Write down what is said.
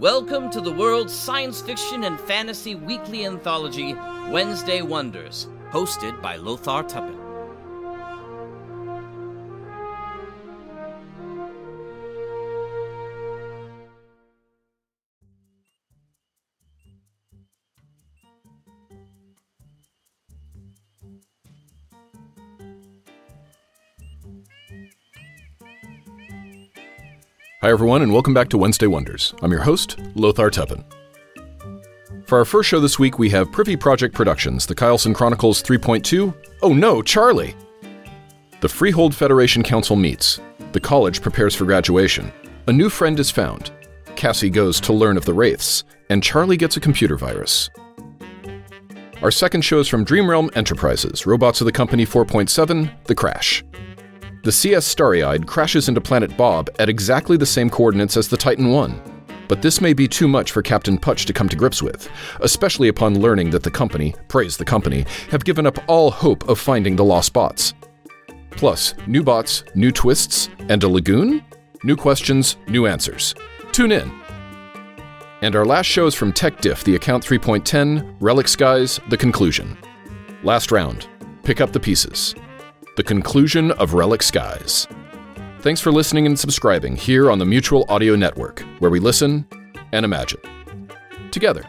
Welcome to the world's science fiction and fantasy weekly anthology, Wednesday Wonders, hosted by Lothar Tuppen. Hi, everyone, and welcome back to Wednesday Wonders. I'm your host, Lothar Tuppen. For our first show this week, we have Privy Project Productions, The Kyleson Chronicles 3.2. Oh no, Charlie! The Freehold Federation Council meets. The college prepares for graduation. A new friend is found. Cassie goes to learn of the Wraiths, and Charlie gets a computer virus. Our second show is from Dreamrealm Enterprises, Robots of the Company 4.7, The Crash. The CS Starry Eyed crashes into planet Bob at exactly the same coordinates as the Titan 1. But this may be too much for Captain Putch to come to grips with, especially upon learning that the company, praise the company, have given up all hope of finding the lost bots. Plus, new bots, new twists, and a lagoon? New questions, new answers. Tune in. And our last show is from Tech Diff, the account 3.10, Relic Skies, The Conclusion. Last round. Pick up the pieces. The conclusion of Relic Skies. Thanks for listening and subscribing here on the Mutual Audio Network, where we listen and imagine. Together.